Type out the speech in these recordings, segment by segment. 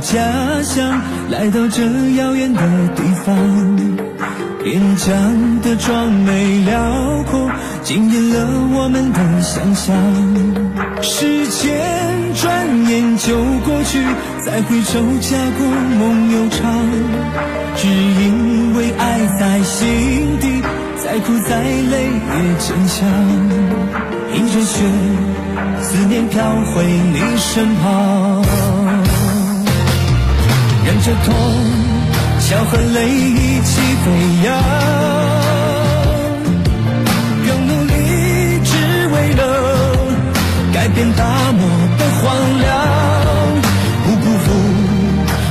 家乡，来到这遥远的地方。边疆的壮美辽阔，惊艳了我们的想象。时间转眼就过去，再回首家国梦悠长。只因为爱在心底，再苦再累也坚强。迎着雪，思念飘回你身旁，忍着痛，笑和泪一起飞扬，更努力只为了改变大漠的荒凉，不辜负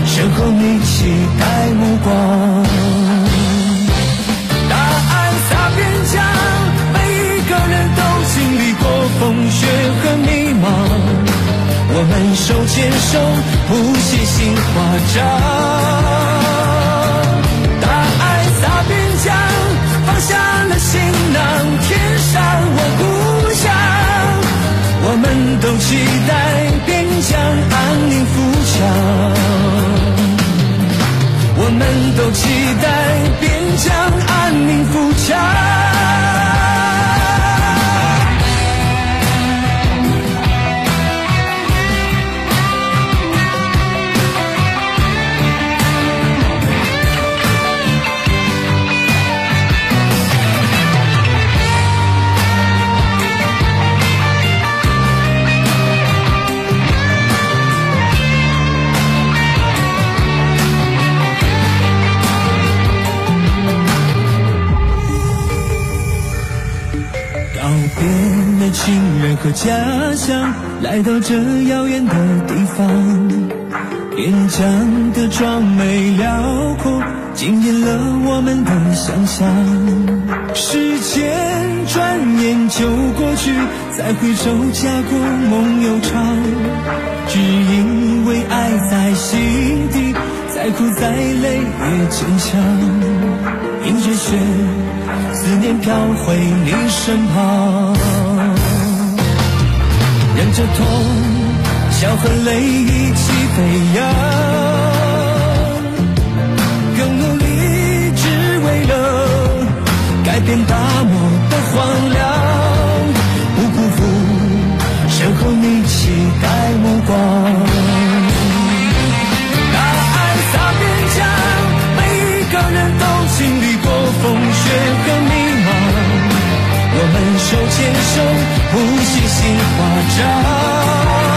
身后你期待目光。大爱洒边疆，每一个人都经历过风雪和迷，我们手牵手，谱写新华章。大爱洒边疆，放下了行囊，填上我故乡。我们都期待边疆安宁富强，我们都期待边疆安宁富强。来到这遥远的地方，边疆的壮美辽阔，惊艳了我们的想象。时间转眼就过去，再回首家国梦悠长。只因为爱在心底，再苦再累也坚强。迎着雪，思念飘回你身旁。忍着痛，笑和泪一起飞扬，更努力只为了改变大漠的荒凉，不辜负身后你期待目光。手牵手，不许心花障。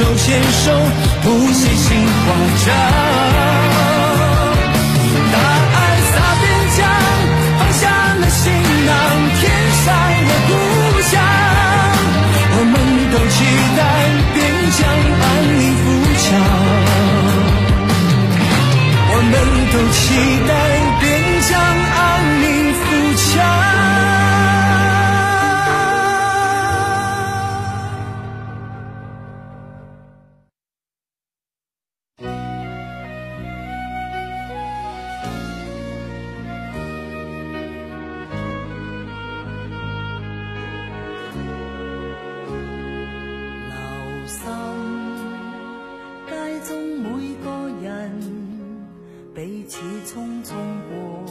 手牵手谱写新华章。大爱洒边疆，放下了行囊，天上了故乡。我们都期待边疆安宁富强，我们都期待彼此匆匆过，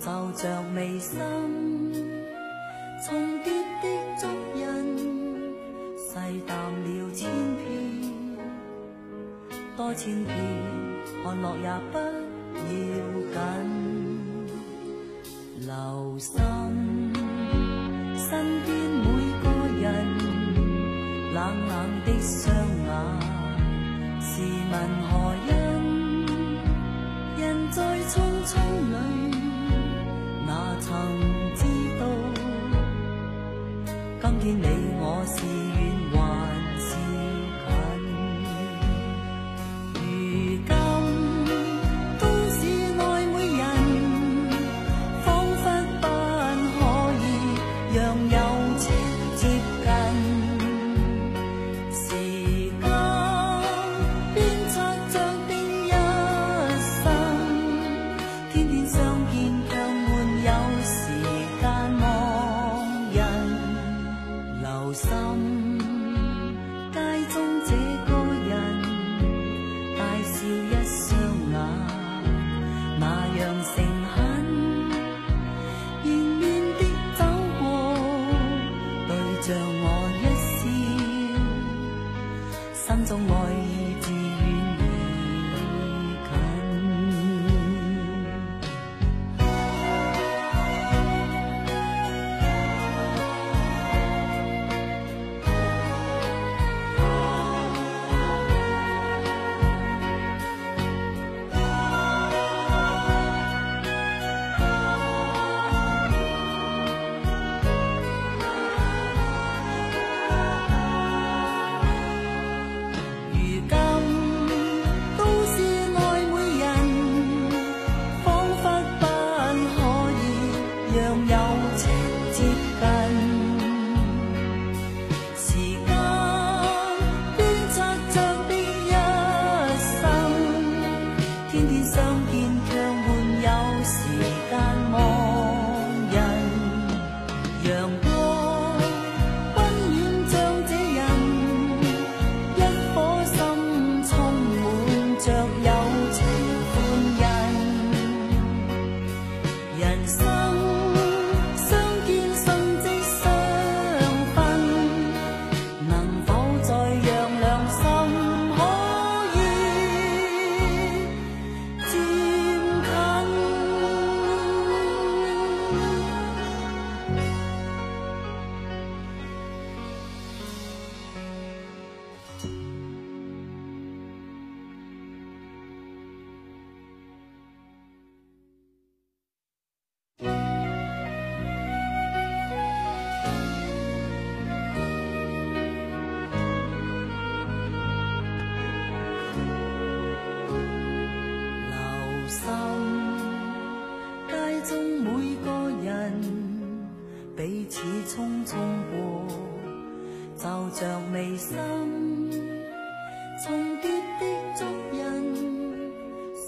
就像眉心重叠的足印，细淡了千遍，多千遍，看落也不要紧。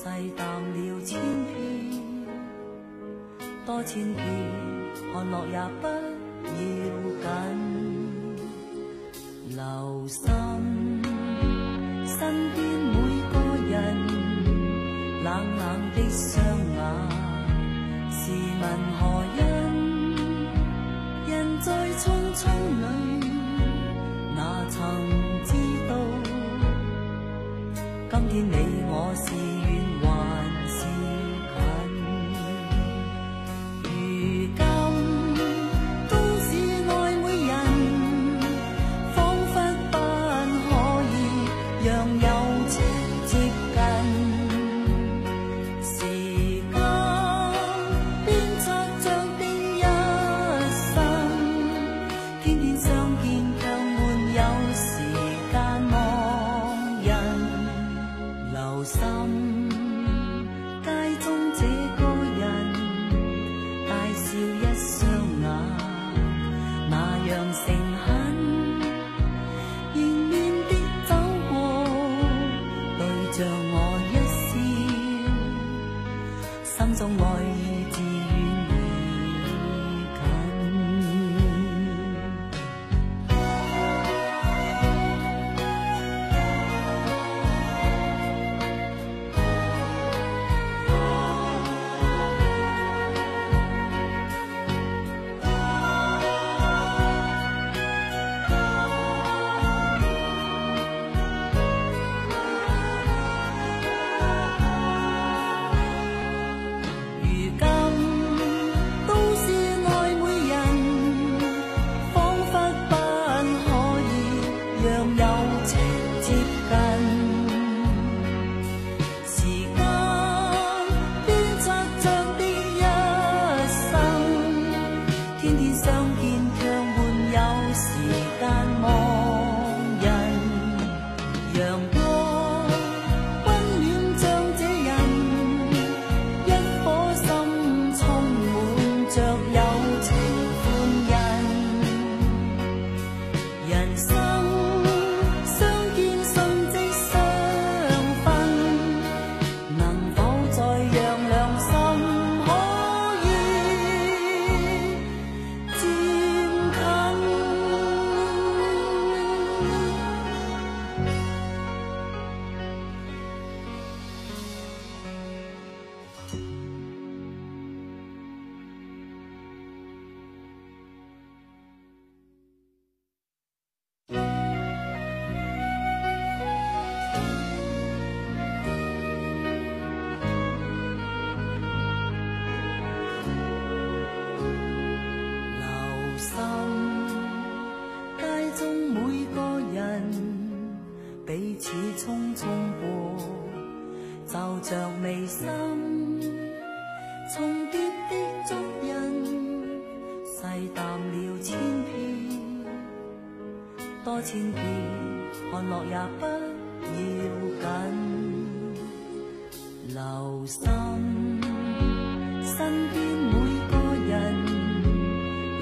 世淡了千遍，多千遍，看落也不要紧。留心身边每个人，冷冷的双眼，是问何因？人在匆匆里，哪曾知道今天你？千遍，看落也不要紧。留心身边每个人，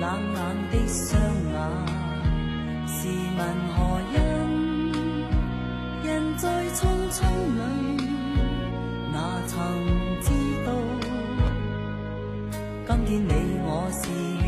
冷冷的双眼，试问何因？人？在匆匆里，哪曾知道，今天你我是。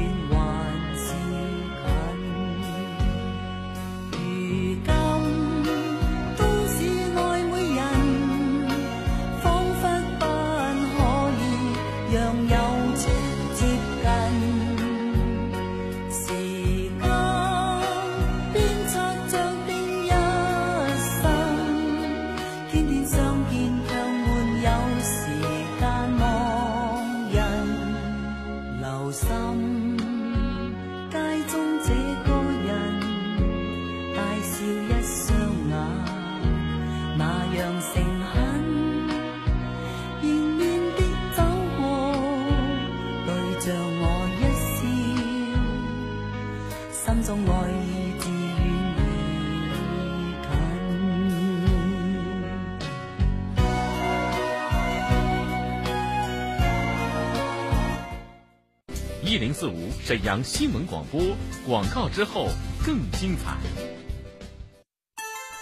一零四五沈阳新闻广播广告之后更精彩。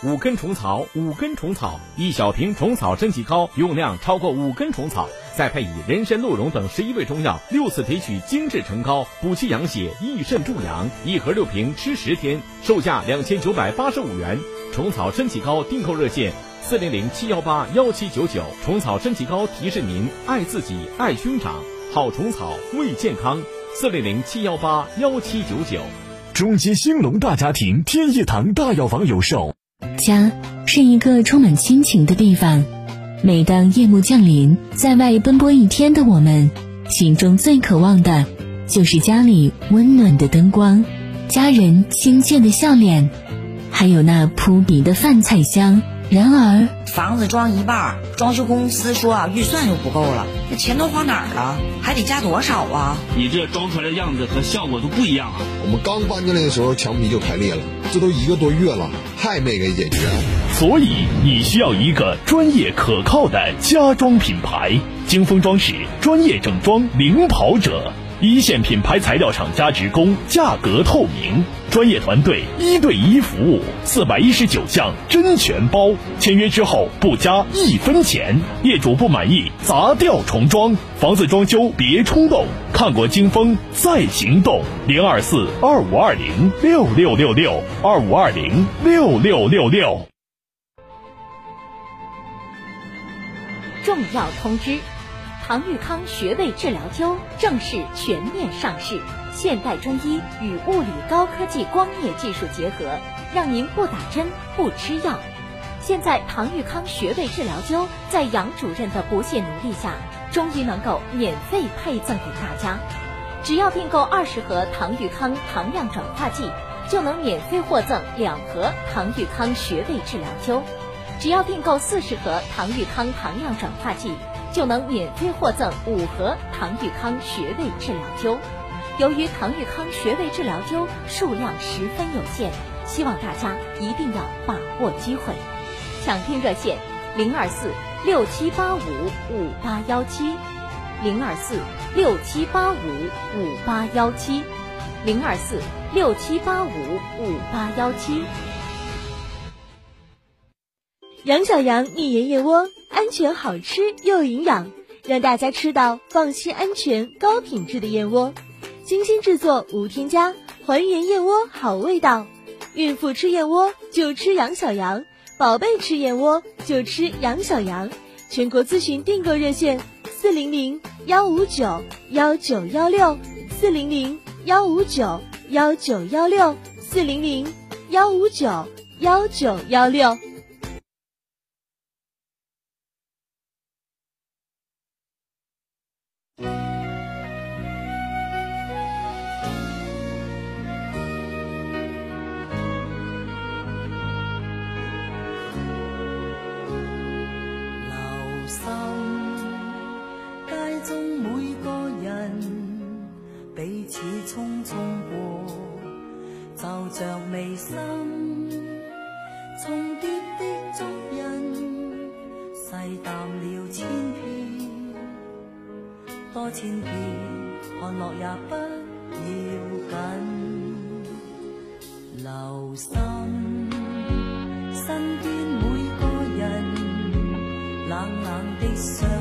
五根虫草，五根虫草，一小瓶虫草身体膏，用量超过五根虫草，再配以人参、鹿茸等十一味中药，六次提取精制成膏，补气养血，益肾助阳。一盒六瓶，吃十天，售价两千九百八十五元。虫草身体膏订购热线：四零零七幺八幺七九九。虫草身体膏提示您：爱自己，爱兄长，好虫草为健康。四零零七幺八幺七九九。中基兴隆大家庭天一堂大药房有售。家是一个充满亲情的地方。每当夜幕降临，在外奔波一天的我们，心中最渴望的，就是家里温暖的灯光，家人亲切的笑脸，还有那扑鼻的饭菜香。然而，房子装一半，装修公司说啊预算又不够了，那钱都花哪儿了？还得加多少啊？你这装出来的样子和效果都不一样啊！我们刚搬进来的时候，墙皮就开裂了，这都一个多月了，还没给解决。所以你需要一个专业可靠的家装品牌——金风装饰，专业整装领跑者。一线品牌材料厂家直供，价格透明，专业团队一对一服务，四百一十九项真全包，签约之后不加一分钱。业主不满意，砸掉重装。房子装修别冲动，看过金风再行动。零二四二五二零六六六六二五二零六六六六。重要通知。唐玉康穴位治疗灸正式全面上市，现代中医与物理高科技光镊技术结合，让您不打针不吃药。现在唐玉康穴位治疗灸在杨主任的不懈努力下，终于能够免费配赠给大家。只要订购二十盒唐玉康糖样转化剂，就能免费获赠两盒唐玉康穴位治疗灸；只要订购四十盒唐玉康糖样转化剂。就能免费获赠五盒唐玉康穴位治疗灸。由于唐玉康穴位治疗灸数量十分有限，希望大家一定要把握机会。抢听热线：零二四六七八五五八幺七，零二四六七八五五八幺七，零二四六七八五五八幺七。杨小羊蜜盐燕窝。安全好吃又营养，让大家吃到放心、安全、高品质的燕窝。精心制作，无添加，还原燕窝好味道。孕妇吃燕窝就吃杨小羊，宝贝吃燕窝就吃杨小羊。全国咨询订购热线：四零零幺五九幺九幺六，四零零幺五九幺九幺六，四零零幺五九幺九幺六。似匆匆过就像眉心。重叠的足印细淡了千遍多千遍看落也不要紧。留心身边每个人冷冷的相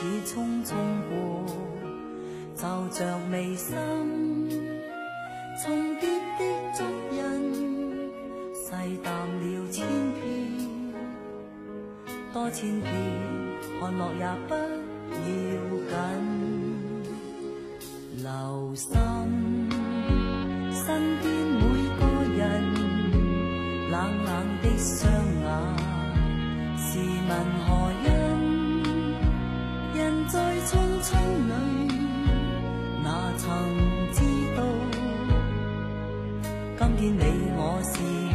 似匆匆过，皱着眉心，重叠的足印，细淡了千遍，多千遍，看落也不。今天你我是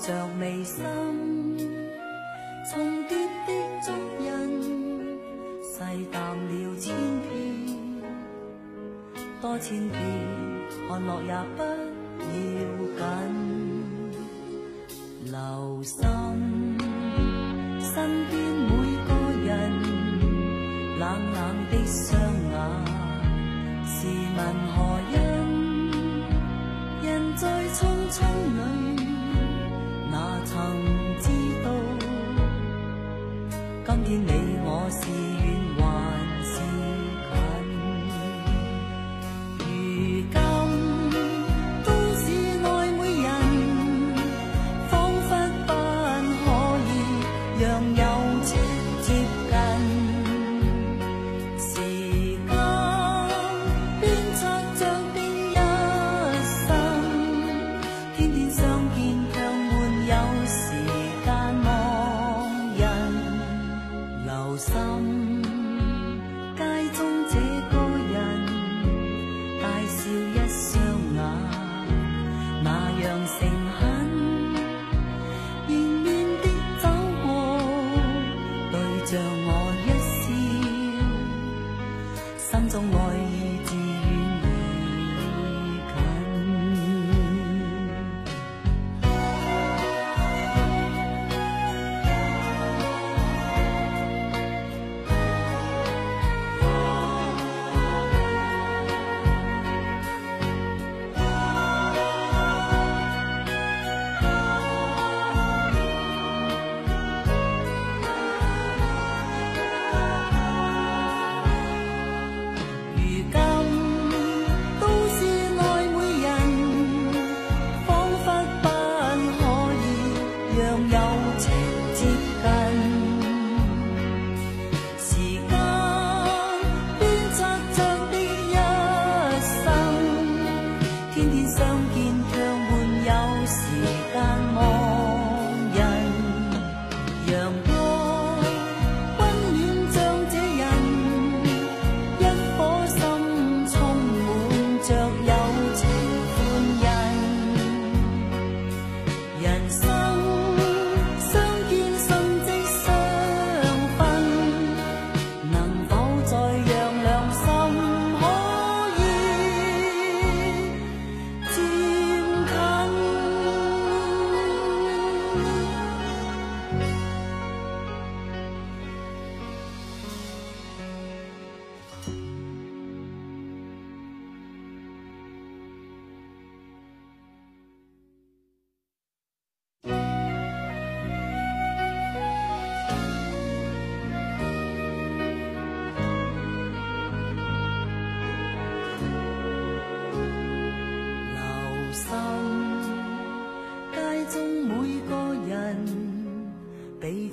着眉心，重叠的足印，细淡了千遍，多千遍，看落也不要紧，留心。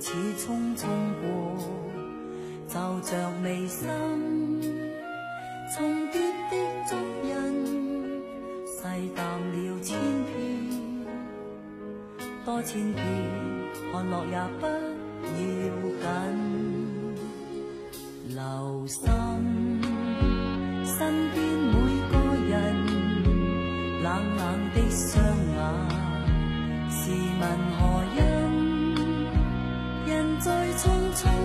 似匆匆过，就着眉心重叠的足印，细淡了千遍，多千遍，看落也不要紧。留心身边每个人，冷冷的双眼，试问何？匆匆